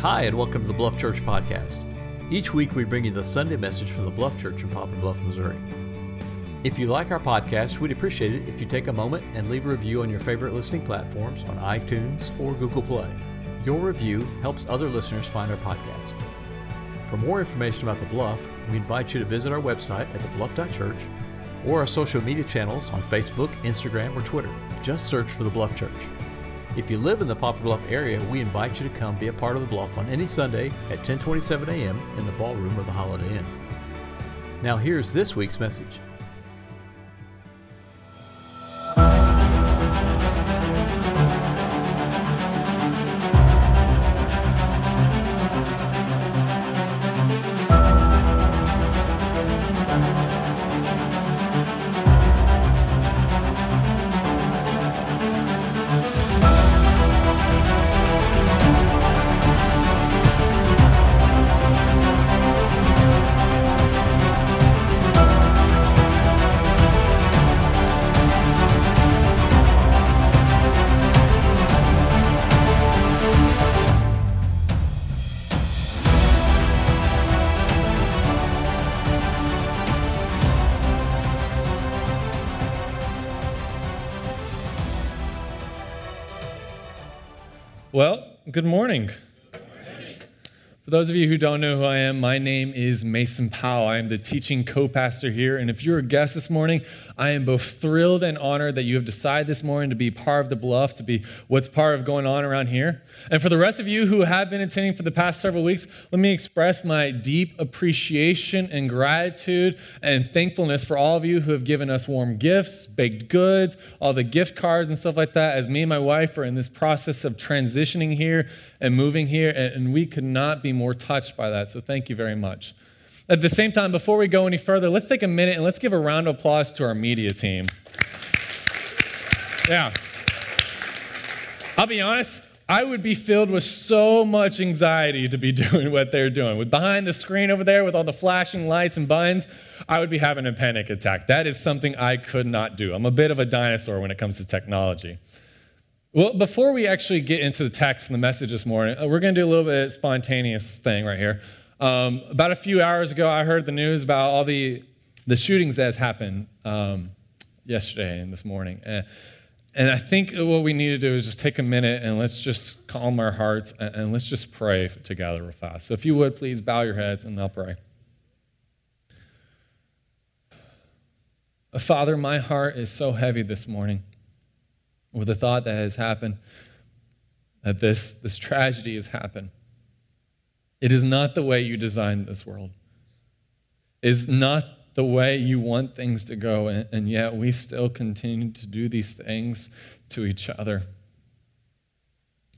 Hi, and welcome to the Bluff Church Podcast. Each week we bring you the Sunday message from the Bluff Church in Poplar Bluff, Missouri. If you like our podcast, we'd appreciate it if you take a moment and leave a review on your favorite listening platforms on iTunes or Google Play. Your review helps other listeners find our podcast. For more information about The Bluff, we invite you to visit our website at thebluff.church or our social media channels on Facebook, Instagram, or Twitter. Just search for The Bluff Church. If you live in the Poplar Bluff area, we invite you to come be a part of the Bluff on any Sunday at 10:27 a.m. in the ballroom of the Holiday Inn. Now here's this week's message. Well, good morning. For those of you who don't know who I am, my name is Mason Powell. I am the teaching co pastor here. And if you're a guest this morning, I am both thrilled and honored that you have decided this morning to be part of the bluff, to be what's part of going on around here. And for the rest of you who have been attending for the past several weeks, let me express my deep appreciation and gratitude and thankfulness for all of you who have given us warm gifts, baked goods, all the gift cards and stuff like that, as me and my wife are in this process of transitioning here and moving here, and we could not be more touched by that. So thank you very much. At the same time, before we go any further, let's take a minute and let's give a round of applause to our media team. Yeah. I'll be honest, I would be filled with so much anxiety to be doing what they're doing. With behind the screen over there with all the flashing lights and buttons, I would be having a panic attack. That is something I could not do. I'm a bit of a dinosaur when it comes to technology. Well, before we actually get into the text and the message this morning, uh, we're going to do a little bit of spontaneous thing right here. Um, about a few hours ago, I heard the news about all the, the shootings that has happened um, yesterday and this morning. And, and I think what we need to do is just take a minute and let's just calm our hearts and, and let's just pray together real fast. So if you would, please bow your heads and I'll pray. Father, my heart is so heavy this morning with the thought that has happened, that this, this tragedy has happened. It is not the way you designed this world. It is not the way you want things to go, and, and yet we still continue to do these things to each other.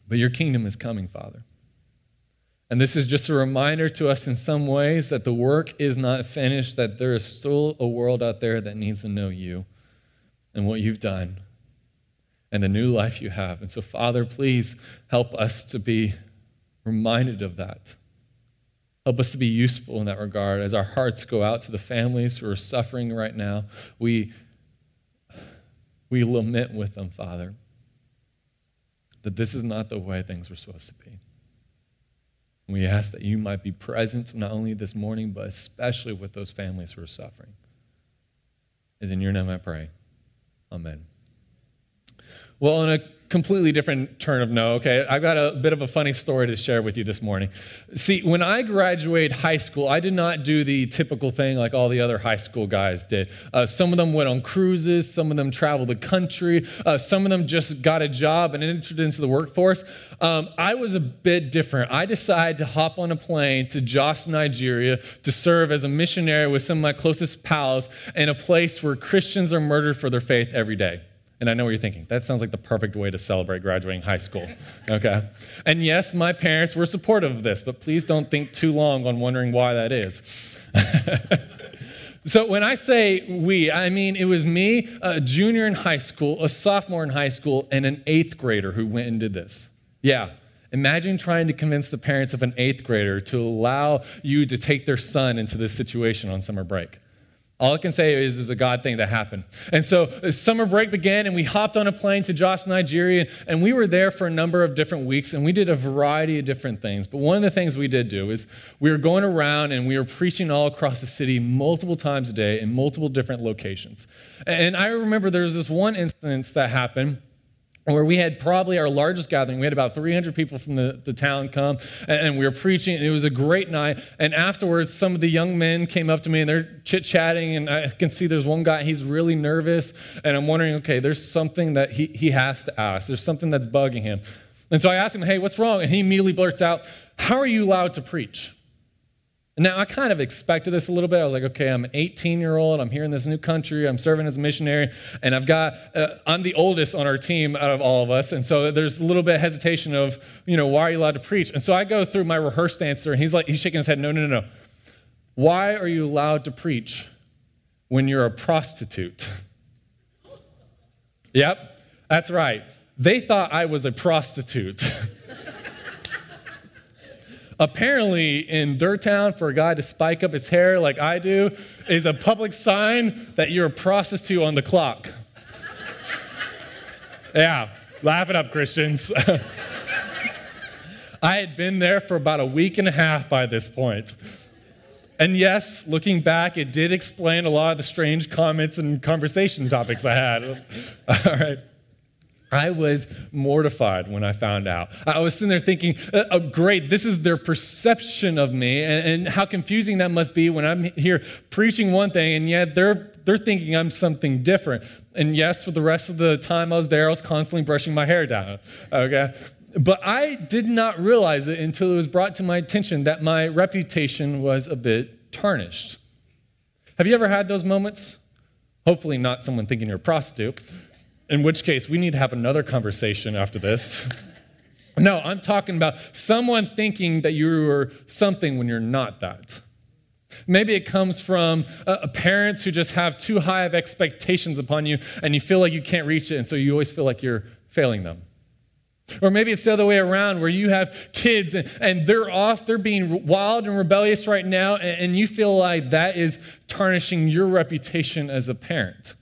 But your kingdom is coming, Father. And this is just a reminder to us in some ways that the work is not finished, that there is still a world out there that needs to know you and what you've done and the new life you have. And so, Father, please help us to be reminded of that. Help us to be useful in that regard as our hearts go out to the families who are suffering right now. We, we lament with them, Father, that this is not the way things were supposed to be. We ask that you might be present not only this morning, but especially with those families who are suffering. Is in your name I pray. Amen. Well, on a completely different turn of no, okay? I've got a bit of a funny story to share with you this morning. See, when I graduated high school, I did not do the typical thing like all the other high school guys did. Uh, some of them went on cruises, some of them traveled the country, uh, some of them just got a job and entered into the workforce. Um, I was a bit different. I decided to hop on a plane to Jos, Nigeria to serve as a missionary with some of my closest pals in a place where Christians are murdered for their faith every day. And I know what you're thinking. That sounds like the perfect way to celebrate graduating high school. Okay? And yes, my parents were supportive of this, but please don't think too long on wondering why that is. so when I say we, I mean it was me, a junior in high school, a sophomore in high school, and an eighth grader who went and did this. Yeah. Imagine trying to convince the parents of an eighth grader to allow you to take their son into this situation on summer break. All I can say is it was a God thing that happened. And so uh, summer break began, and we hopped on a plane to Jos, Nigeria, and we were there for a number of different weeks, and we did a variety of different things. But one of the things we did do is we were going around and we were preaching all across the city multiple times a day in multiple different locations. And I remember there was this one instance that happened where we had probably our largest gathering. We had about 300 people from the, the town come, and, we were preaching, and it was a great night. And afterwards, some of the young men came up to me, and they're chit chatting, and I can see there's one guy, he's really nervous, and I'm wondering, okay, there's something that he, he has to ask. There's something that's bugging him. And so I asked him, hey, what's wrong? And he immediately blurts out, how are you allowed to preach? Now, I kind of expected this a little bit. I was like, okay, I'm an 18 year old. I'm here in this new country. I'm serving as a missionary. And I've got, uh, I'm the oldest on our team out of all of us. And so there's a little bit of hesitation of, you know, why are you allowed to preach? And so I go through my rehearsed answer, and he's like, he's shaking his head, no, no, no, no. Why are you allowed to preach when you're a prostitute? yep, that's right. They thought I was a prostitute. Apparently, in Dirt Town, for a guy to spike up his hair like I do is a public sign that you're a prostitute on the clock. yeah, laugh it up, Christians. I had been there for about a week and a half by this point. And yes, looking back, it did explain a lot of the strange comments and conversation topics I had. All right. I was mortified when I found out. I was sitting there thinking, uh, oh, great, this is their perception of me, and, and, how confusing that must be when I'm here preaching one thing, and yet they're, they're thinking I'm something different. And yes, for the rest of the time I was there, I was constantly brushing my hair down, okay? But I did not realize it until it was brought to my attention that my reputation was a bit tarnished. Have you ever had those moments? Hopefully, not someone thinking you're a prostitute in which case we need to have another conversation after this. no, I'm talking about someone thinking that you're something when you're not that. Maybe it comes from uh, parents who just have too high of expectations upon you and you feel like you can't reach it, and so you always feel like you're failing them. Or maybe it's the other way around where you have kids and, and they're off, they're being wild and rebellious right now, and, and you feel like that is tarnishing your reputation as a parent.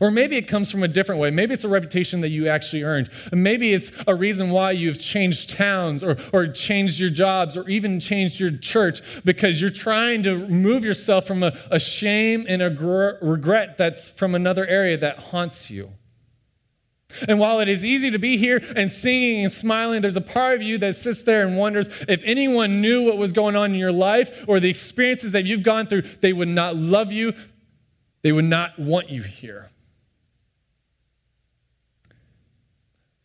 Or maybe it comes from a different way. Maybe it's a reputation that you actually earned. Maybe it's a reason why you've changed towns or, or changed your jobs or even changed your church because you're trying to move yourself from a, a shame and a gr- regret that's from another area that haunts you. And while it is easy to be here and singing and smiling, there's a part of you that sits there and wonders if anyone knew what was going on in your life or the experiences that you've gone through, they would not love you they would not want you here.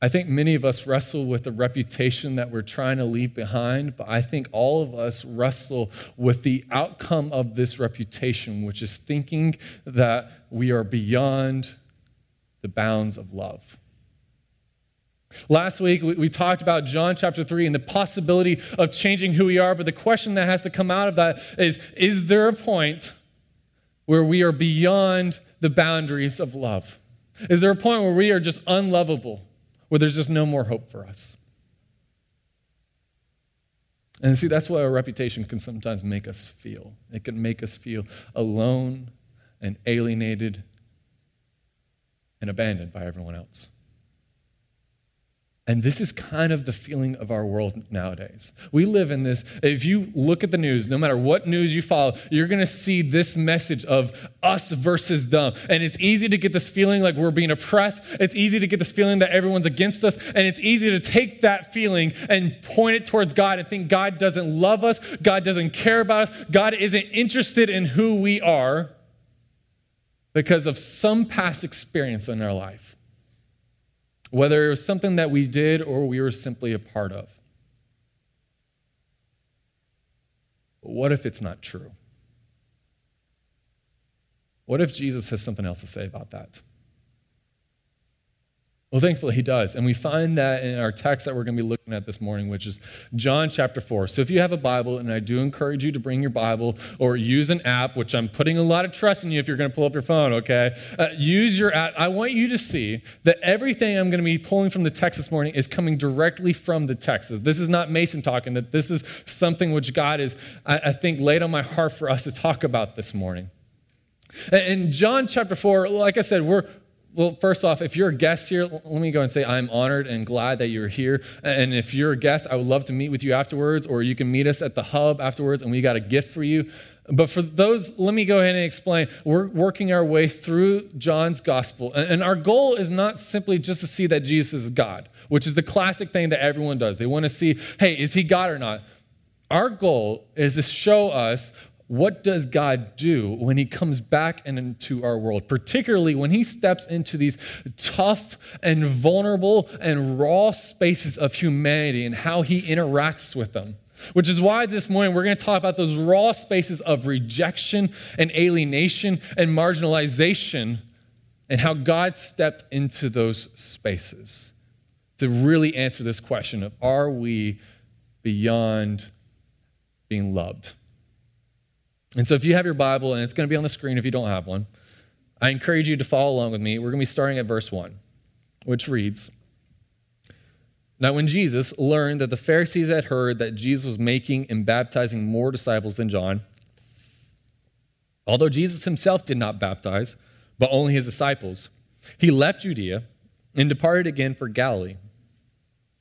I think many of us wrestle with the reputation that we're trying to leave behind, but I think all of us wrestle with the outcome of this reputation, which is thinking that we are beyond the bounds of love. Last week, we, talked about John chapter 3 and the possibility of changing who we are, but the question that has to come out of that is Is there a point where we are beyond the boundaries of love? Is there a point where we are just unlovable, where there's just no more hope for us? And see, that's what our reputation can sometimes make us feel. It can make us feel alone and alienated and abandoned by everyone else. And this is kind of the feeling of our world nowadays. We live in this, if you look at the news, no matter what news you follow, you're gonna see this message of us versus them. And it's easy to get this feeling like we're being oppressed. It's easy to get this feeling that everyone's against us. And it's easy to take that feeling and point it towards God and think God doesn't love us, God doesn't care about us, God isn't interested in who we are because of some past experience in our life whether it was something that we did or we were simply a part of. But what if it's not true? What if Jesus has something else to say about that? Well, thankfully, he does. And we find that in our text that we're going to be looking at this morning, which is John chapter 4. So if you have a Bible, and I do encourage you to bring your Bible or use an app, which I'm putting a lot of trust in you if you're going to pull up your phone, okay? Uh, use your app. I want you to see that everything I'm going to be pulling from the text this morning is coming directly from the text. This is not Mason talking, that this is something which God is, I, I think, laid on my heart for us to talk about this morning. In John chapter 4, like I said, we're, well, first off, if you're a guest here, let me go and say I'm honored and glad that you're here. And if you're a guest, I would love to meet with you afterwards, or you can meet us at the hub afterwards, and we got a gift for you. But for those, let me go ahead and explain. We're working our way through John's gospel. And our goal is not simply just to see that Jesus is God, which is the classic thing that everyone does. They want to see, hey, is he God or not? Our goal is to show us what does God do when he comes back into our world, particularly when he steps into these tough and vulnerable and raw spaces of humanity and how he interacts with them. Which is why this morning we're going to talk about those raw spaces of rejection and alienation and marginalization and how God stepped into those spaces to really answer this question of are we beyond being loved? And so if you have your Bible, and it's going to be on the screen if you don't have one, I encourage you to follow along with me. We're going to be starting at verse 1, which reads Now, when Jesus learned that the Pharisees had heard that Jesus was making and baptizing more disciples than John, although Jesus himself did not baptize, but only his disciples, he left Judea and departed again for Galilee.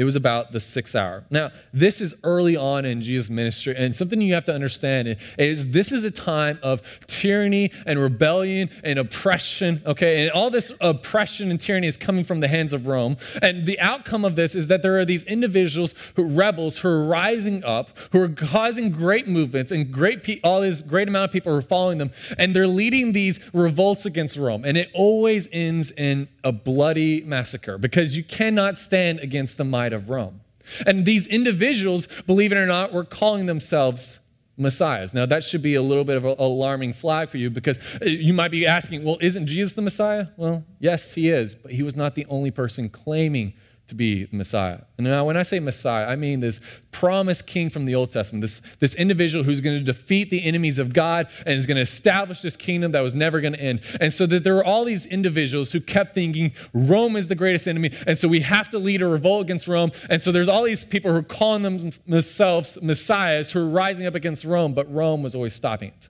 It was about the sixth hour. Now, this is early on in Jesus' ministry, and something you have to understand is this is a time of tyranny and rebellion and oppression, okay? And all this oppression and tyranny is coming from the hands of Rome. And the outcome of this is that there are these individuals, who, rebels, who are rising up, who are causing great movements, and great pe- all this great amount of people are following them, and they're leading these revolts against Rome. And it always ends in a bloody massacre because you cannot stand against the might of Rome. And these individuals, believe it or not, were calling themselves messiahs. Now, that should be a little bit of an alarming flag for you because uh, you might be asking, well, isn't Jesus the Messiah? Well, yes, he is, but he was not the only person claiming to be the Messiah. And now, when I say Messiah, I mean this promised king from the Old Testament, this, this individual who's going to defeat the enemies of God and is going to establish this kingdom that was never going to end. And so that there were all these individuals who kept thinking Rome is the greatest enemy, and so we have to lead a revolt against Rome. And so there's all these people who are calling themselves messiahs who are rising up against Rome, but Rome was always stopping it.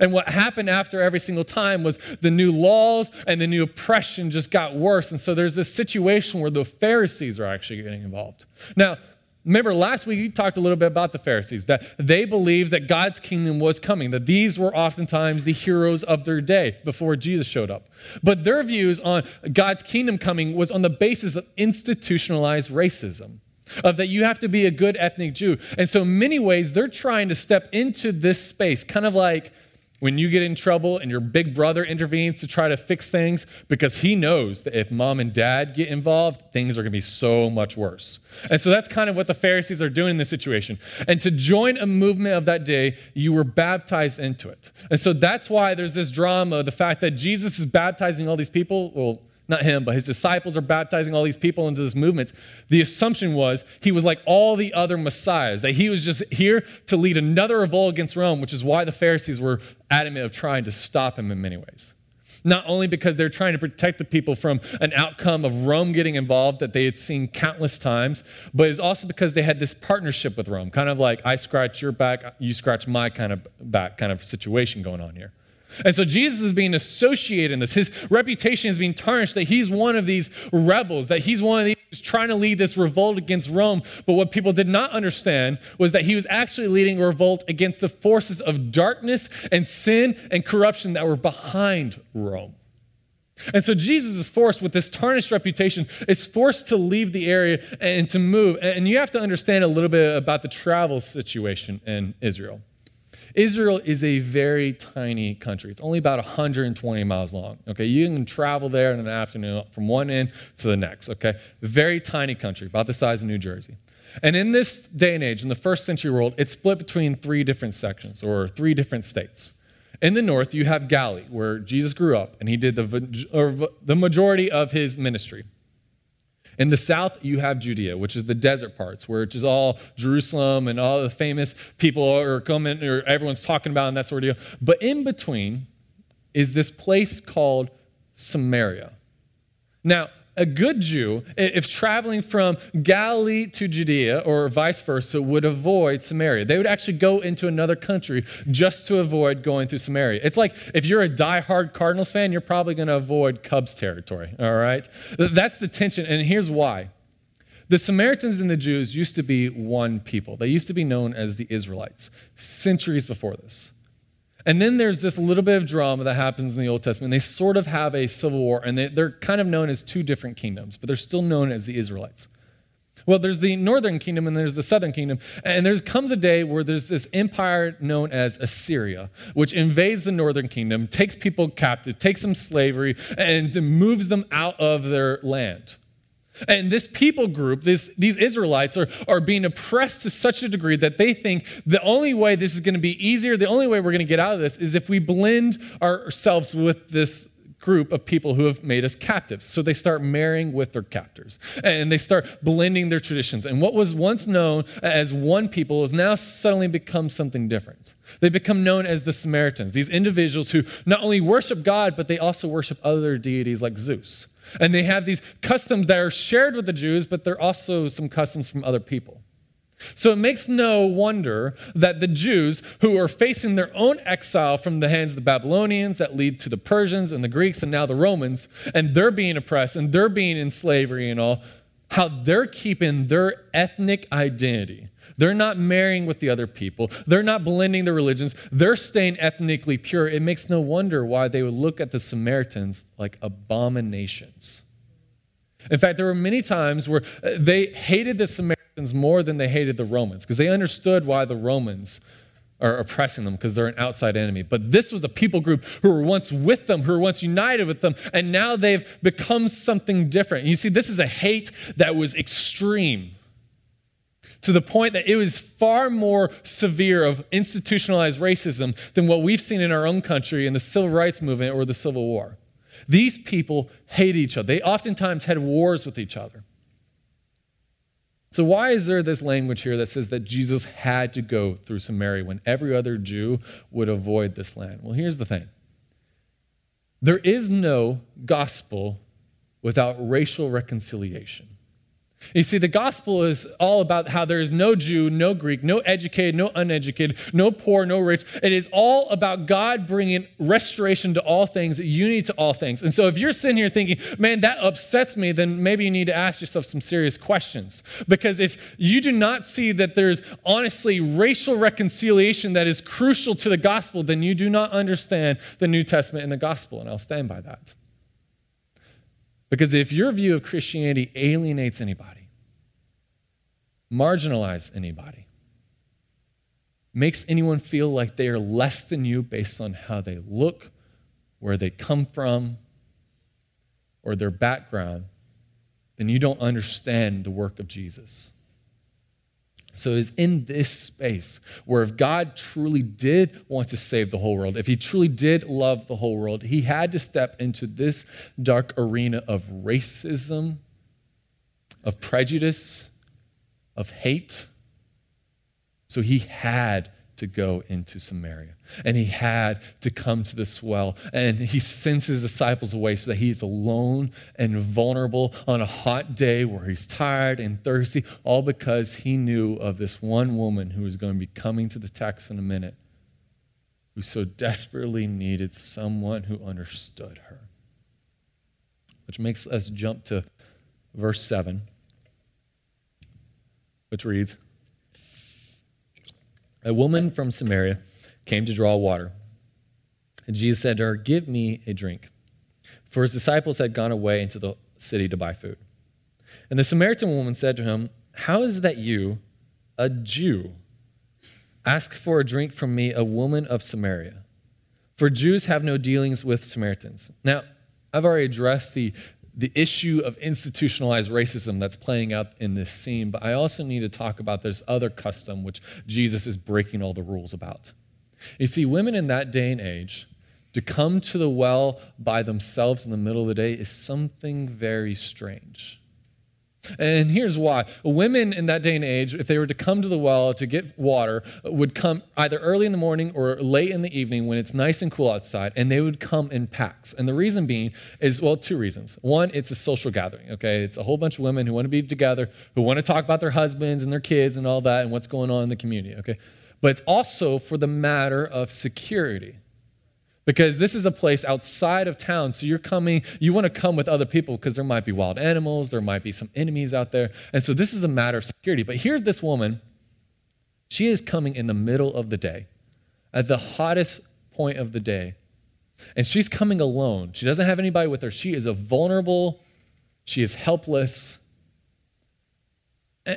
And what happened after every single time was the new laws and the new oppression just got worse. And so there's this situation where the Pharisees are actually getting involved. Now, remember last week we talked a little bit about the Pharisees, that they believed that God's kingdom was coming, that these were oftentimes the heroes of their day before Jesus showed up. But their views on God's kingdom coming was on the basis of institutionalized racism of that you have to be a good ethnic Jew. And so, in many ways, they're trying to step into this space, kind of like when you get in trouble and your big brother intervenes to try to fix things because he knows that if mom and dad get involved, things are going to be so much worse. And so that's kind of what the Pharisees are doing in this situation. And to join a movement of that day, you were baptized into it. And so that's why there's this drama the fact that Jesus is baptizing all these people. Well, not him, but his disciples are baptizing all these people into this movement. The assumption was he was like all the other messiahs, that he was just here to lead another revolt against Rome, which is why the Pharisees were adamant of trying to stop him in many ways. Not only because they're trying to protect the people from an outcome of Rome getting involved that they had seen countless times, but it's also because they had this partnership with Rome, kind of like I scratch your back, you scratch my kind of back kind of situation going on here. And so Jesus is being associated in this. His reputation is being tarnished that he's one of these rebels, that he's one of these who's trying to lead this revolt against Rome. But what people did not understand was that he was actually leading a revolt against the forces of darkness and sin and corruption that were behind Rome. And so Jesus is forced with this tarnished reputation, is forced to leave the area and to move. And you have to understand a little bit about the travel situation in Israel. Israel is a very tiny country. It's only about 120 miles long. Okay, you can travel there in an afternoon from one end to the next. Okay, very tiny country, about the size of New Jersey. And in this day and age, in the first century world, it's split between three different sections or three different states. In the north, you have Galilee, where Jesus grew up and he did the, the majority of his ministry. In the south, you have Judea, which is the desert parts, where it's all Jerusalem and all the famous people are coming, or everyone's talking about, and that sort of deal. But in between, is this place called Samaria. Now, a good Jew, if traveling from Galilee to Judea or vice versa, would avoid Samaria. They would actually go into another country just to avoid going through Samaria. It's like if you're a die-hard Cardinals fan, you're probably going to avoid Cubs territory, all right? That's the tension, and here's why. The Samaritans and the Jews used to be one people. They used to be known as the Israelites centuries before this. And then there's this little bit of drama that happens in the Old Testament. They sort of have a civil war, and they, are kind of known as two different kingdoms, but they're still known as the Israelites. Well, there's the northern kingdom and there's the southern kingdom. And there comes a day where there's this empire known as Assyria, which invades the northern kingdom, takes people captive, takes them slavery, and moves them out of their land. And this people group, this, these Israelites, are, are being oppressed to such a degree that they think the only way this is going to be easier, the only way we're going to get out of this is if we blend ourselves with this group of people who have made us captives. So they start marrying with their captors and they start blending their traditions. And what was once known as one people has now suddenly become something different. They become known as the Samaritans, these individuals who not only worship God, but they also worship other deities like Zeus. And they have these customs that are shared with the Jews, but they're also some customs from other people. So it makes no wonder that the Jews, who are facing their own exile from the hands of the Babylonians that lead to the Persians and the Greeks and now the Romans, and they're being oppressed and they're being in slavery and all, how they're keeping their ethnic identity they're not marrying with the other people. They're not blending the religions. They're staying ethnically pure. It makes no wonder why they would look at the Samaritans like abominations. In fact, there were many times where uh, they hated the Samaritans more than they hated the Romans because they understood why the Romans are oppressing them because they're an outside enemy. But this was a people group who were once with them, who were once united with them, and now they've become something different. You see, this is a hate that was extreme to the point that it was far more severe of institutionalized racism than what we've seen in our own country in the civil rights movement or the Civil War. These people hate each other. They oftentimes had wars with each other. So, why is there this language here that says that Jesus had to go through Samaria when every other Jew would avoid this land? Well, here's the thing there is no gospel without racial reconciliation. You see, the gospel is all about how there is no Jew, no Greek, no educated, no uneducated, no poor, no rich. It is all about God bringing restoration to all things, unity to all things. And so, if you're sitting here thinking, man, that upsets me, then maybe you need to ask yourself some serious questions. Because if you do not see that there's honestly racial reconciliation that is crucial to the gospel, then you do not understand the New Testament and the gospel. And I'll stand by that. Because if your view of Christianity alienates anybody, marginalizes anybody, makes anyone feel like they are less than you based on how they look, where they come from, or their background, then you don't understand the work of Jesus. So it's in this space where if God truly did want to save the whole world, if he truly did love the whole world, he had to step into this dark arena of racism, of prejudice, of hate. So he had to go into Samaria. And he had to come to this well. And he sends his disciples away so that he's alone and vulnerable on a hot day where he's tired and thirsty, all because he knew of this one woman who was going to be coming to the text in a minute, who so desperately needed someone who understood her. Which makes us jump to verse 7, which reads, a woman from Samaria came to draw water. And Jesus said to her, Give me a drink. For his disciples had gone away into the city to buy food. And the Samaritan woman said to him, How is that you, a Jew, ask for a drink from me, a woman of Samaria? For Jews have no dealings with Samaritans. Now, I've already addressed the the issue of institutionalized racism that's playing out in this scene, but I also need to talk about this other custom which Jesus is breaking all the rules about. You see, women in that day and age, to come to the well by themselves in the middle of the day is something very strange. And here's why. Women in that day and age, if they were to come to the well to get water, would come either early in the morning or late in the evening when it's nice and cool outside, and they would come in packs. And the reason being is, well, two reasons. One, it's a social gathering, okay? It's a whole bunch of women who want to be together, who want to talk about their husbands and their kids and all that and what's going on in the community, okay? But it's also for the matter of security because this is a place outside of town. So you're coming, you want to come with other people because there might be wild animals, there might be some enemies out there. And so this is a matter of security. But here's this woman. She is coming in the middle of the day, at the hottest point of the day. And she's coming alone. She doesn't have anybody with her. She is a vulnerable, she is helpless.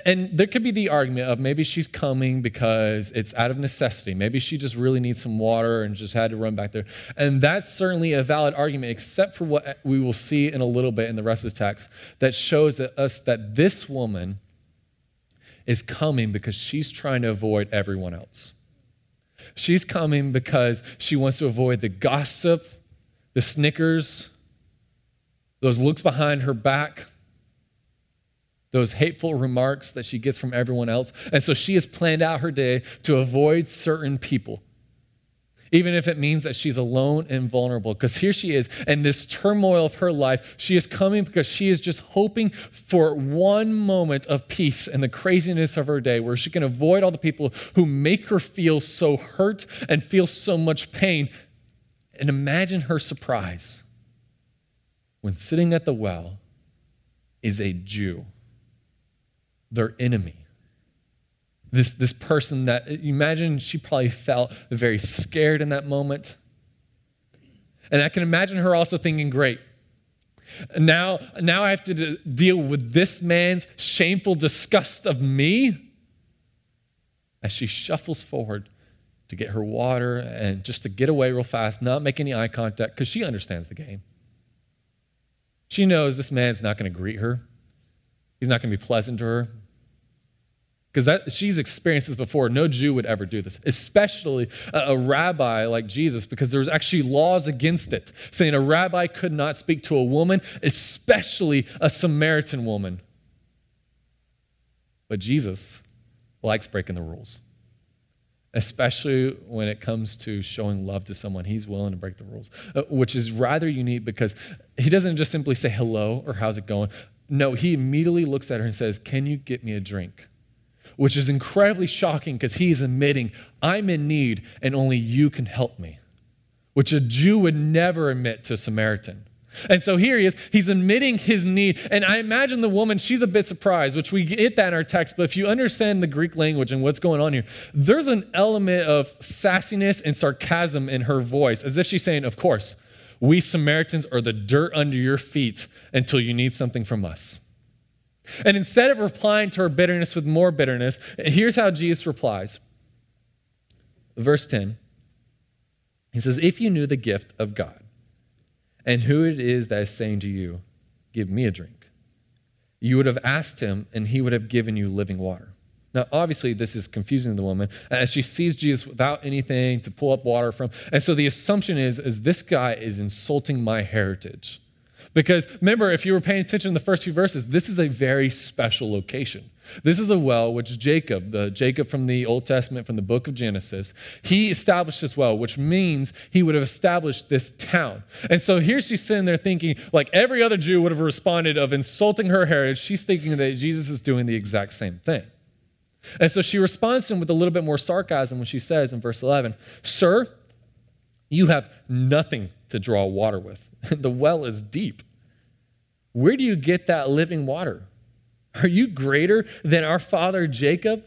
And there could be the argument of maybe she's coming because it's out of necessity. Maybe she just really needs some water and just had to run back there. And that's certainly a valid argument, except for what we will see in a little bit in the rest of the text that shows us that this woman is coming because she's trying to avoid everyone else. She's coming because she wants to avoid the gossip, the snickers, those looks behind her back those hateful remarks that she gets from everyone else. And so she has planned out her day to avoid certain people, even if it means that she's alone and vulnerable. Because here she is, and this turmoil of her life, she is coming because she is just hoping for one moment of peace in the craziness of her day where she can avoid all the people who make her feel so hurt and feel so much pain. And imagine her surprise when sitting at the well is a Jew their enemy. This, this person that, imagine she probably felt very scared in that moment. And I can imagine her also thinking, great, now, now I have to deal with this man's shameful disgust of me. As she shuffles forward to get her water and just to get away real fast, not make any eye contact, because she understands the game. She knows this man's not going to greet her, he's not going to be pleasant to her because that she's experienced this before. No Jew would ever do this, especially a, a, rabbi like Jesus, because there's actually laws against it, saying a rabbi could not speak to a woman, especially a Samaritan woman. But Jesus likes breaking the rules, especially when it comes to showing love to someone. He's willing to break the rules, uh, which is rather unique because he doesn't just simply say hello or how's it going. No, he immediately looks at her and says, Can you get me a drink? Which is incredibly shocking because he is admitting, I'm in need and only you can help me, which a Jew would never admit to a Samaritan. And so here he is, he's admitting his need. And I imagine the woman, she's a bit surprised, which we get that in our text, but if you understand the Greek language and what's going on here, there's an element of sassiness and sarcasm in her voice, as if she's saying, Of course, we Samaritans are the dirt under your feet until you need something from us. And instead of replying to her bitterness with more bitterness, here's how Jesus replies. Verse 10 He says, If you knew the gift of God and who it is that is saying to you, Give me a drink, you would have asked him, and he would have given you living water. Now, obviously, this is confusing the woman as she sees Jesus without anything to pull up water from. And so the assumption is, is this guy is insulting my heritage. Because remember, if you were paying attention in the first few verses, this is a very special location. This is a well which Jacob, the Jacob from the Old Testament, from the book of Genesis, he established this well, which means he would have established this town. And so here she's sitting there thinking, like every other Jew would have responded of insulting her heritage, she's thinking that Jesus is doing the exact same thing. And so she responds to him with a little bit more sarcasm when she says in verse 11, Sir, you have nothing to draw water with the well is deep. Where do you get that living water? Are you greater than our father Jacob?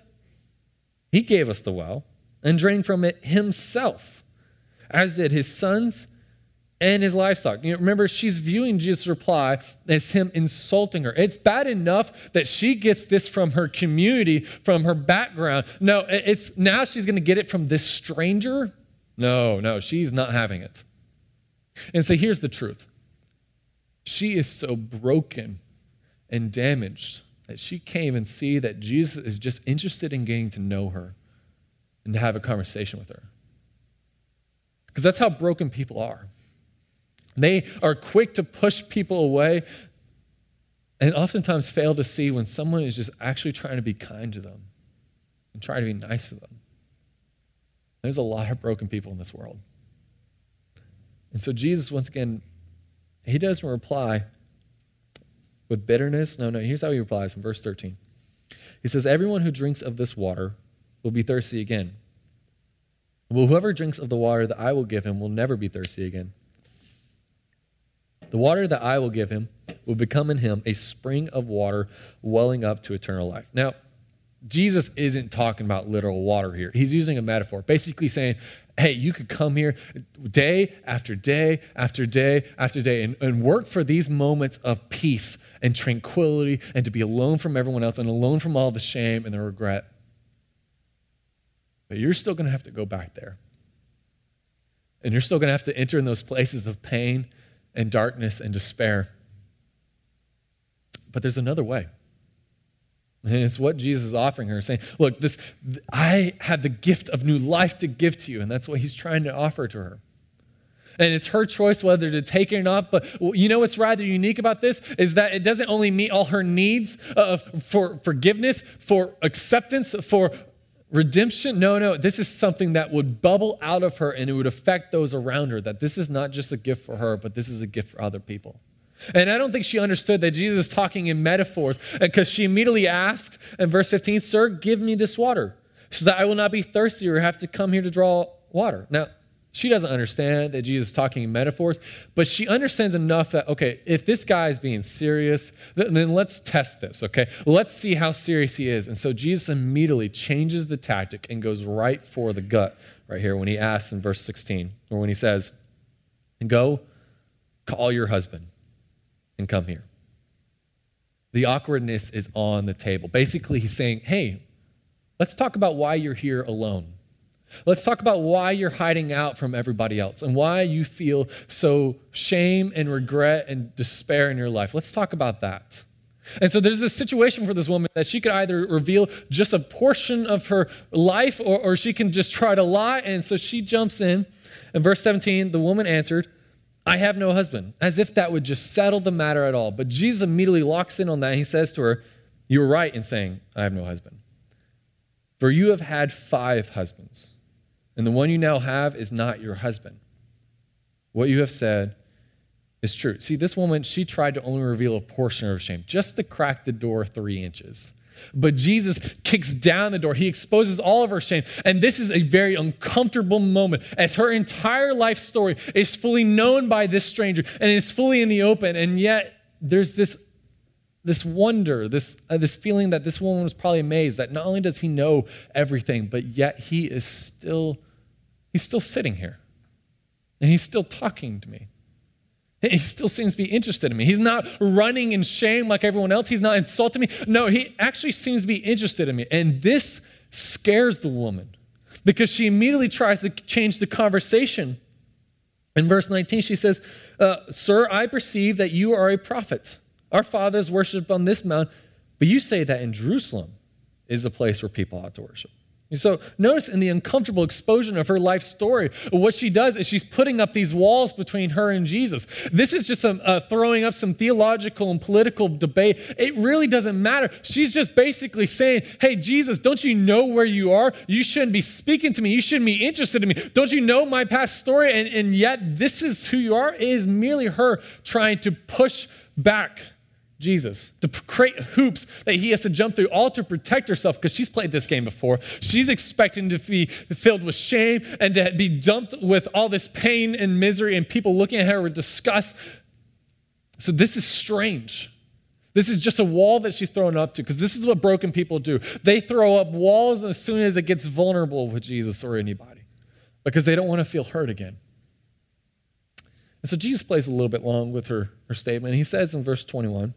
He gave us the well and drained from it himself, as did his sons and his livestock. You know, remember, she's viewing Jesus' reply as him insulting her. It's bad enough that she gets this from her community, from her background. No, it's now she's going to get it from this stranger. No, no, she's not having it. And so here's the truth she is so broken and damaged that she came and see that Jesus is just interested in getting to know her and to have a conversation with her. Because that's how broken people are. They are quick to push people away and oftentimes fail to see when someone is just actually trying to be kind to them and trying to be nice to them. There's a lot of broken people in this world. And so Jesus, once again, he doesn't reply with bitterness. No, no, here's how he replies in verse 13. He says, Everyone who drinks of this water will be thirsty again. Well, whoever drinks of the water that I will give him will never be thirsty again. The water that I will give him will become in him a spring of water welling up to eternal life. Now, Jesus isn't talking about literal water here. He's using a metaphor, basically saying, hey, you could come here day after day after day after day and, and work for these moments of peace and tranquility and to be alone from everyone else and alone from all the shame and the regret. But you're still going to have to go back there. And you're still going to have to enter in those places of pain and darkness and despair. But there's another way. And it's what Jesus is offering her, saying, Look, this I have the gift of new life to give to you. And that's what he's trying to offer to her. And it's her choice whether to take it or not. But you know what's rather unique about this is that it doesn't only meet all her needs of, for forgiveness, for acceptance, for redemption. No, no, this is something that would bubble out of her and it would affect those around her. That this is not just a gift for her, but this is a gift for other people. And I don't think she understood that Jesus is talking in metaphors because she immediately asked in verse 15, Sir, give me this water so that I will not be thirsty or have to come here to draw water. Now, she doesn't understand that Jesus is talking in metaphors, but she understands enough that, okay, if this guy is being serious, then, let's test this, okay? Let's see how serious he is. And so Jesus immediately changes the tactic and goes right for the gut right here when he asks in verse 16, or when he says, Go call your husband and come here. The awkwardness is on the table. Basically, he's saying, hey, let's talk about why you're here alone. Let's talk about why you're hiding out from everybody else and why you feel so shame and regret and despair in your life. Let's talk about that. And so there's this situation for this woman that she could either reveal just a portion of her life or, or she can just try to lie. And so she jumps in. In verse 17, the woman answered, I have no husband, as if that would just settle the matter at all. But Jesus immediately locks in on that. He says to her, You were right in saying, I have no husband. For you have had five husbands, and the one you now have is not your husband. What you have said is true. See, this woman, she tried to only reveal a portion of her shame, just to crack the door three inches. But Jesus kicks down the door. He exposes all of her shame. And this is a very uncomfortable moment as her entire life story is fully known by this stranger and is fully in the open. And yet there's this, this wonder, this, uh, this feeling that this woman was probably amazed that not only does he know everything, but yet he is still, he's still sitting here. And he's still talking to me. He still seems to be interested in me. He's not running in shame like everyone else. He's not insulting me. No, he actually seems to be interested in me. And this scares the woman because she immediately tries to change the conversation. In verse 19, she says, uh, Sir, I perceive that you are a prophet. Our fathers worshiped on this mount, but you say that in Jerusalem is the place where people ought to worship. So notice in the uncomfortable exposure of her life story, what she does is she's putting up these walls between her and Jesus. This is just some, uh, throwing up some theological and political debate. It really doesn't matter. She's just basically saying, hey, Jesus, don't you know where you are? You shouldn't be speaking to me. You shouldn't be interested in me. Don't you know my past story? And, and yet this is who you are. It is merely her trying to push back Jesus, to create hoops that he has to jump through, all to protect herself because she's played this game before. She's expecting to be filled with shame and to be dumped with all this pain and misery and people looking at her with disgust. So, this is strange. This is just a wall that she's thrown up to because this is what broken people do. They throw up walls as soon as it gets vulnerable with Jesus or anybody because they don't want to feel hurt again. And so Jesus plays a little bit long with her, her statement. He says in verse 21,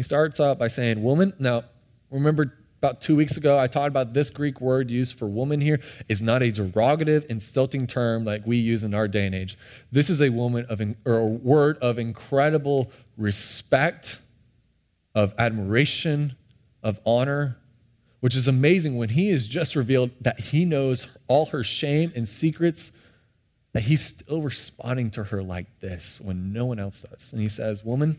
he starts out by saying, Woman. Now, remember about two weeks ago, I talked about this Greek word used for woman here is not a derogative, insulting term like we use in our day and age. This is a woman of, or a word of incredible respect, of admiration, of honor, which is amazing when he has just revealed that he knows all her shame and secrets, that he's still responding to her like this when no one else does. And he says, Woman,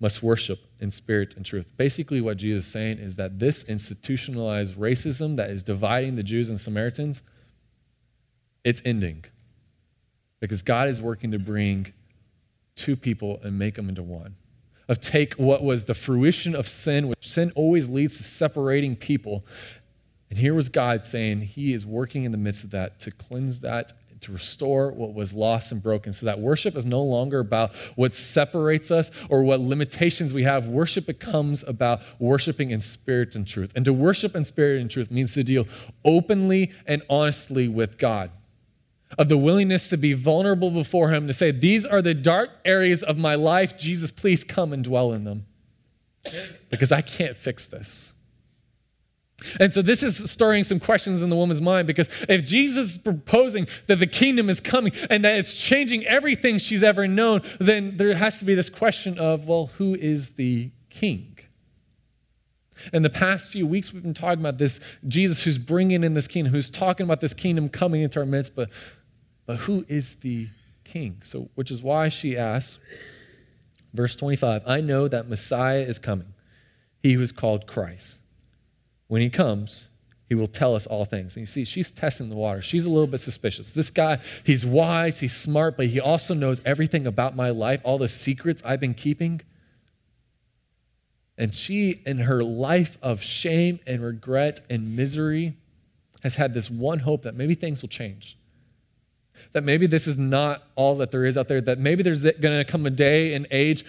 must worship in spirit and truth. Basically, what Jesus is saying is that this institutionalized racism that is dividing the Jews and Samaritans, it's ending. Because God is working to bring two people and make them into one. Of take what was the fruition of sin, which sin always leads to separating people. And here was God saying he is working in the midst of that to cleanse that to restore what was lost and broken so that worship is no longer about what separates us or what limitations we have. Worship becomes about worshiping in spirit and truth. And to worship in spirit and truth means to deal openly and honestly with God. Of the willingness to be vulnerable before Him, to say, These are the dark areas of my life. Jesus, please come and dwell in them. Because I can't fix this. And so this is stirring some questions in the woman's mind because if Jesus is proposing that the kingdom is coming and that it's changing everything she's ever known, then there has to be this question of, well, who is the king? In the past few weeks, we've been talking about this Jesus who's bringing in this kingdom, who's talking about this kingdom coming into our midst, but, but who is the king? So, which is why she asks, verse 25, I know that Messiah is coming, he who is called Christ. When he comes, he will tell us all things. And you see, she's testing the water. She's a little bit suspicious. This guy, he's wise, he's smart, but he also knows everything about my life, all the secrets I've been keeping. And she, in her life of shame and regret and misery, has had this one hope that maybe things will change. That maybe this is not all that there is out there, that maybe there's going to come a day and age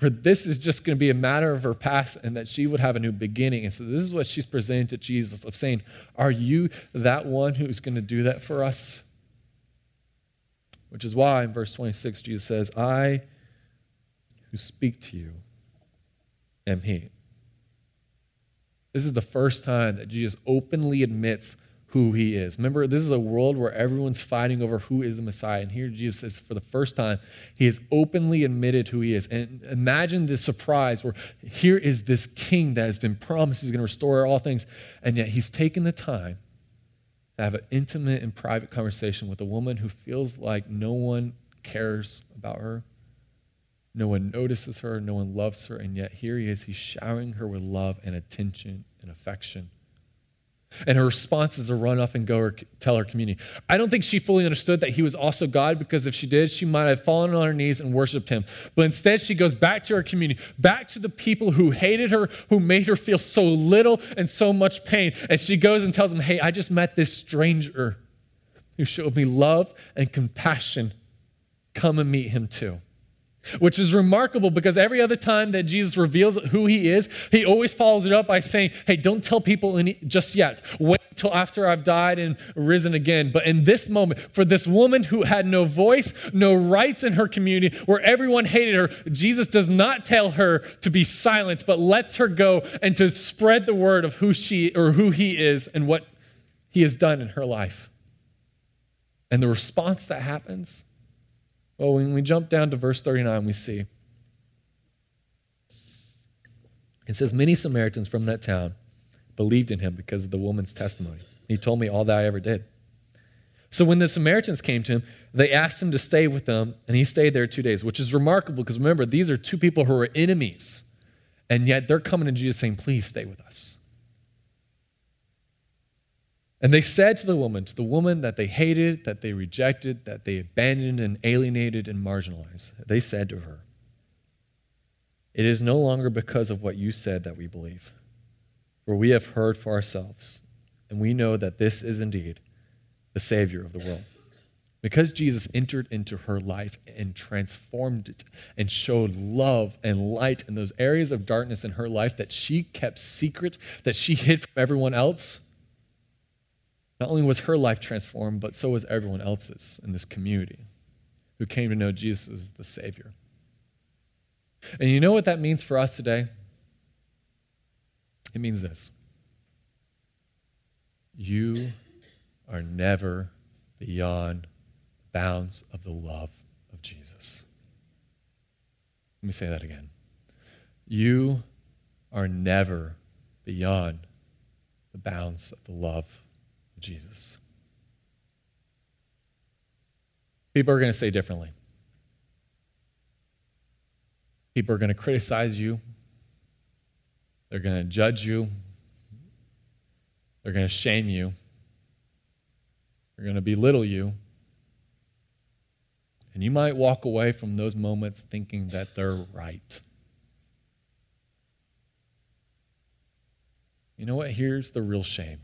for this is just going to be a matter of her past and that she would have a new beginning. And so this is what she's presenting to Jesus of saying, Are you that one who's going to do that for us? Which is why in verse 26, Jesus says, I who speak to you am he. This is the first time that Jesus openly admits who he is. Remember, this is a world where everyone's fighting over who is the Messiah. And here Jesus says, for the first time, he has openly admitted who he is. And imagine the surprise where here is this king that has been promised he's going to restore all things. And yet he's taken the time to have an intimate and private conversation with a woman who feels like no one cares about her. No one notices her, no one loves her, and yet here he is. He's showering her with love and attention and affection. And her response is to run off and go tell her community. I don't think she fully understood that he was also God because if she did, she might have fallen on her knees and worshiped him. But instead, she goes back to her community, back to the people who hated her, who made her feel so little and so much pain. And she goes and tells them, Hey, I just met this stranger who showed me love and compassion. Come and meet him too which is remarkable because every other time that Jesus reveals who he is, he always follows it up by saying, Hey, don't tell people any, just yet. Wait until after I've died and risen again. But in this moment, for this woman who had no voice, no rights in her community, where everyone hated her, Jesus does not tell her to be silent, but lets her go and to spread the word of who she or who he is and what he has done in her life. And the response that happens well, when we jump down to verse 39, we see it says, Many Samaritans from that town believed in him because of the woman's testimony. He told me all that I ever did. So when the Samaritans came to him, they asked him to stay with them, and he stayed there two days, which is remarkable because remember, these are two people who are enemies, and yet they're coming to Jesus saying, Please stay with us. And they said to the woman, to the woman that they hated, that they rejected, that they abandoned and alienated and marginalized, they said to her, It is no longer because of what you said that we believe, for we have heard for ourselves, and we know that this is indeed the Savior of the world. Because Jesus entered into her life and transformed it and showed love and light in those areas of darkness in her life that she kept secret, that she hid from everyone else not only was her life transformed, but so was everyone else's in this community who came to know Jesus as the Savior. And you know what that means for us today? It means this You are never beyond bounds of the love of Jesus. Let me say that again. You are never beyond the bounds of the love Jesus. People are going to say differently. People are going to criticize you. They're going to judge you. They're going to shame you. They're going to belittle you. And you might walk away from those moments thinking that they're right. You know what? Here's the real shame.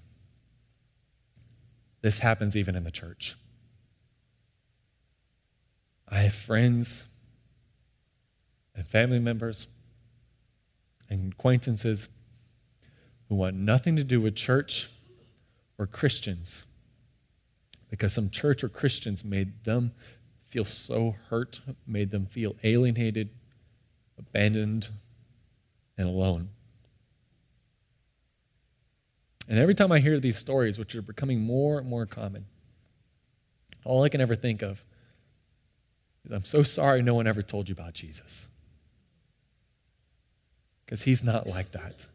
This happens even in the church. I have friends and family members and acquaintances who want nothing to do with church or Christians because some church or Christians made them feel so hurt, made them feel alienated, abandoned, and alone. And every time I hear these stories, which are becoming more and more common, all I can ever think of is I'm so sorry no one ever told you about Jesus. Because he's not like that.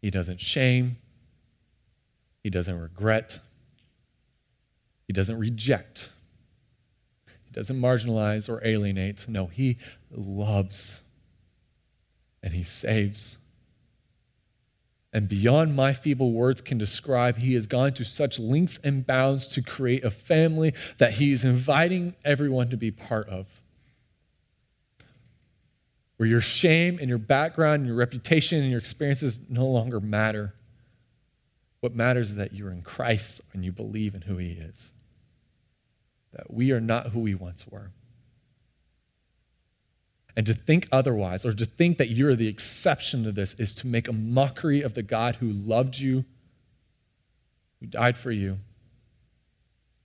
He doesn't shame, he doesn't regret, he doesn't reject, he doesn't marginalize or alienate. No, he loves and he saves. And beyond my feeble words can describe, he has gone to such lengths and bounds to create a family that he is inviting everyone to be part of. Where your shame and your background and your reputation and your experiences no longer matter. What matters is that you're in Christ and you believe in who he is that we are not who we once were. And to think otherwise, or to think that you're the exception to this, is to make a mockery of the God who loved you, who died for you,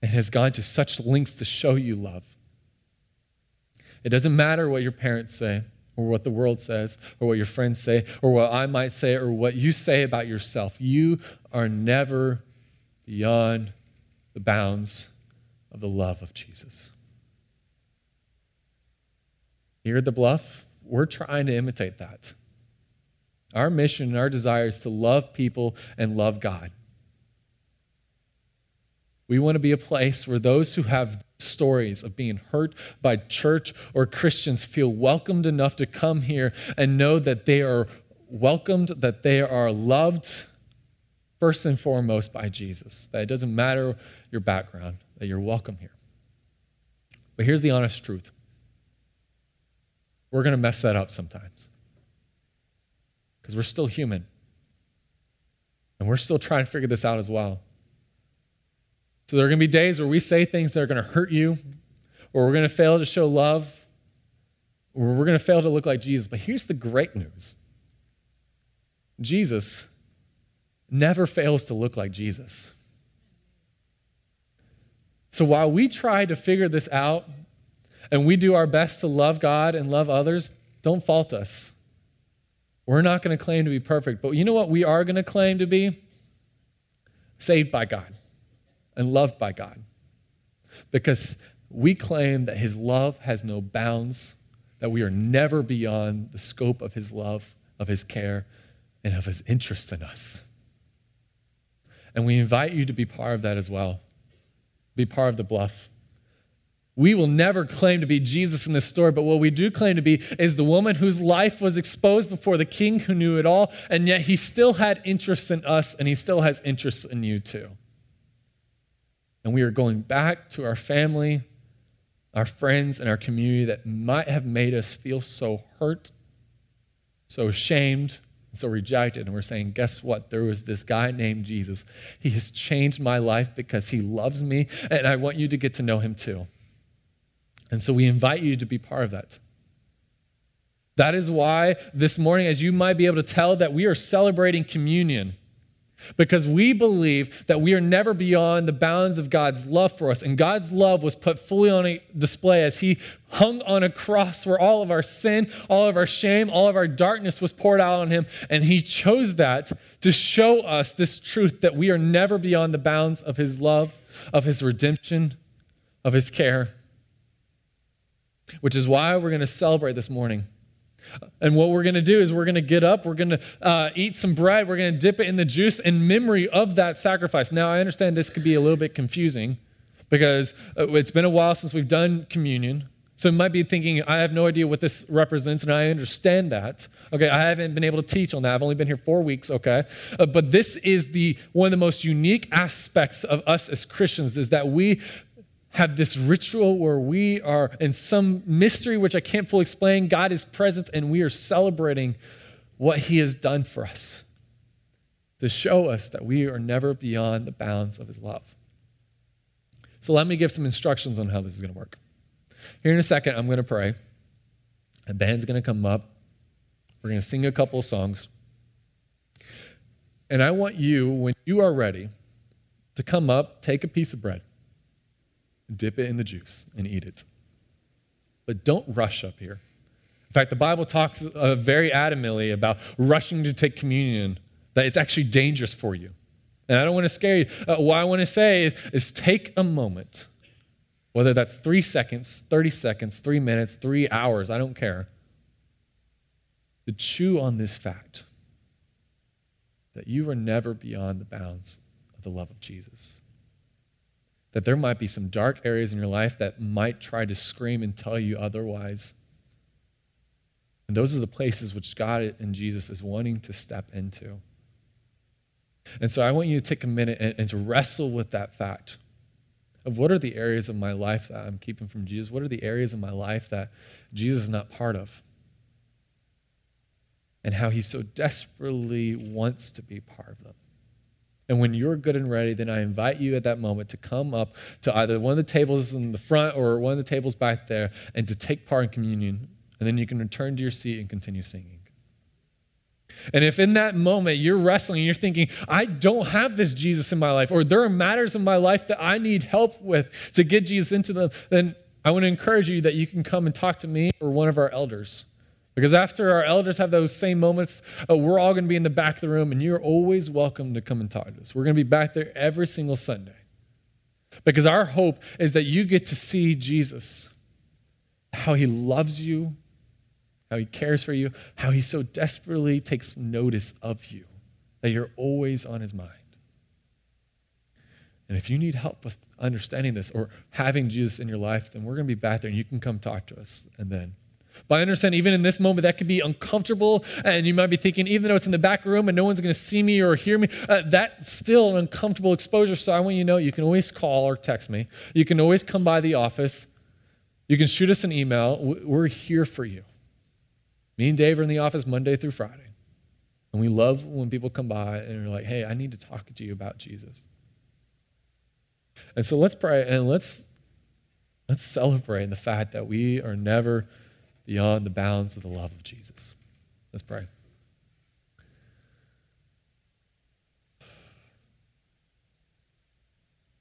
and has gone to such lengths to show you love. It doesn't matter what your parents say, or what the world says, or what your friends say, or what I might say, or what you say about yourself. You are never beyond the bounds of the love of Jesus. Here at the Bluff, we're trying to imitate that. Our mission and our desire is to love people and love God. We want to be a place where those who have stories of being hurt by church or Christians feel welcomed enough to come here and know that they are welcomed, that they are loved first and foremost by Jesus. That it doesn't matter your background, that you're welcome here. But here's the honest truth we're going to mess that up sometimes because we're still human. And we're still trying to figure this out as well. So there are going to be days where we say things that are going to hurt you, or we're going to fail to show love, or we're going to fail to look like Jesus. But here's the great news Jesus never fails to look like Jesus. So while we try to figure this out and we do our best to love God and love others, don't fault us. We're not going to claim to be perfect, but you know what we are going to claim to be? Saved by God and loved by God. Because we claim that His love has no bounds, that we are never beyond the scope of His love, of His care, and of His interest in us. And we invite you to be part of that as well be part of the bluff. We will never claim to be Jesus in this story, but what we do claim to be is the woman whose life was exposed before the king who knew it all, and yet he still had interest in us, and he still has interest in you too. And we are going back to our family, our friends, and our community that might have made us feel so hurt, so ashamed, so rejected. And we're saying, guess what? There was this guy named Jesus. He has changed my life because he loves me, and I want you to get to know him too. And so we invite you to be part of that. That is why this morning, as you might be able to tell, that we are celebrating communion. because we believe that we are never beyond the bounds of God's love for us. And God's love was put fully on display as He hung on a cross where all of our sin, all of our shame, all of our darkness was poured out on Him. And He chose that to show us this truth that we are never beyond the bounds of His love, of His redemption, of His care. Which is why we're going to celebrate this morning and what we're going to do is we're going to get up, we're going to uh, eat some bread, we're going to dip it in the juice in memory of that sacrifice. Now, I understand this could be a little bit confusing because uh, it's been a while since we've done communion. So you might be thinking, I have no idea what this represents, and I understand that. Okay, I haven't been able to teach on that. I've only been here four weeks, okay? Uh, but this is the one of the most unique aspects of us as Christians is that we have this ritual where we are in some mystery which I can't fully explain. God is present and we are celebrating what He has done for us to show us that we are never beyond the bounds of His love. So let me give some instructions on how this is going to work. Here in a second, I'm going to pray. A band's going to come up. We're going to sing a couple of songs. And I want you, when you are ready, to come up, take a piece of bread dip it in the juice, and eat it. But don't rush up here. In fact, the Bible talks uh, very adamantly about rushing to take communion, that it's actually dangerous for you. And I don't want to scare you. Uh, what I want to say is, is take a moment, whether that's three seconds, 30 seconds, three minutes, three hours, I don't care, to chew on this fact that you are never beyond the bounds of the love of Jesus that there might be some dark areas in your life that might try to scream and tell you otherwise. And those are the places which God and Jesus is wanting to step into. And so I want you to take a minute and, and, to wrestle with that fact of what are the areas of my life that I'm keeping from Jesus? What are the areas of my life that Jesus is not part of? And how he so desperately wants to be part of them. And when you're good and ready, then I invite you at that moment to come up to either one of the tables in the front or one of the tables back there and to take part in communion. And then you can return to your seat and continue singing. And if in that moment you're wrestling and you're thinking, I don't have this Jesus in my life, or there are matters in my life that I need help with to get Jesus into them, then I want to encourage you that you can come and talk to me or one of our elders. Because after our elders have those same moments, uh, we're all going to be in the back of the room, and you're always welcome to come and talk to us. We're going to be back there every single Sunday. Because our hope is that you get to see Jesus, how he loves you, how he cares for you, how he so desperately takes notice of you, that you're always on his mind. And if you need help with understanding this or having Jesus in your life, then we're going to be back there and you can come talk to us. And then but I understand even in this moment that could be uncomfortable, and you might be thinking, even though it's in the back room and no one's going to see me or hear me, uh, that's still an uncomfortable exposure. So I want you to know you can always call or text me. You can always come by the office. You can shoot us an email. We're here for you. Me and Dave are in the office Monday through Friday. And we love when people come by and are like, hey, I need to talk to you about Jesus. And so let's pray and let's let's celebrate the fact that we are never beyond the bounds of the love of Jesus. Let's pray.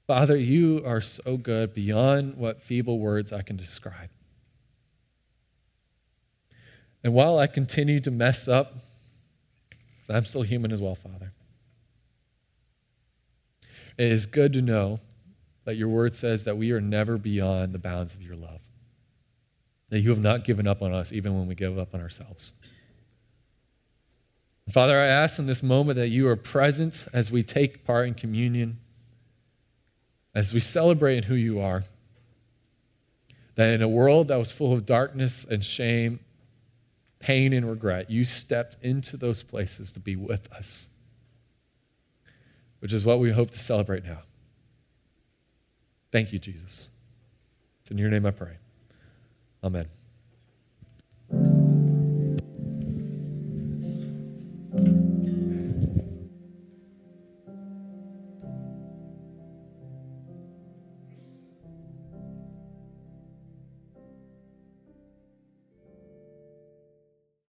Father, you are so good beyond what feeble words I can describe. And while I continue to mess up, I'm still human as well, Father, it is good to know that your word says that we are never beyond the bounds of your love that you have not given up on us even when we give up on ourselves. Father, I ask in this moment that you are present as we take part in communion, as we celebrate in who you are. That in a world that was full of darkness and shame, pain and regret, you stepped into those places to be with us, which is what we hope to celebrate now. Thank you, Jesus. It's in your name I pray. Amen.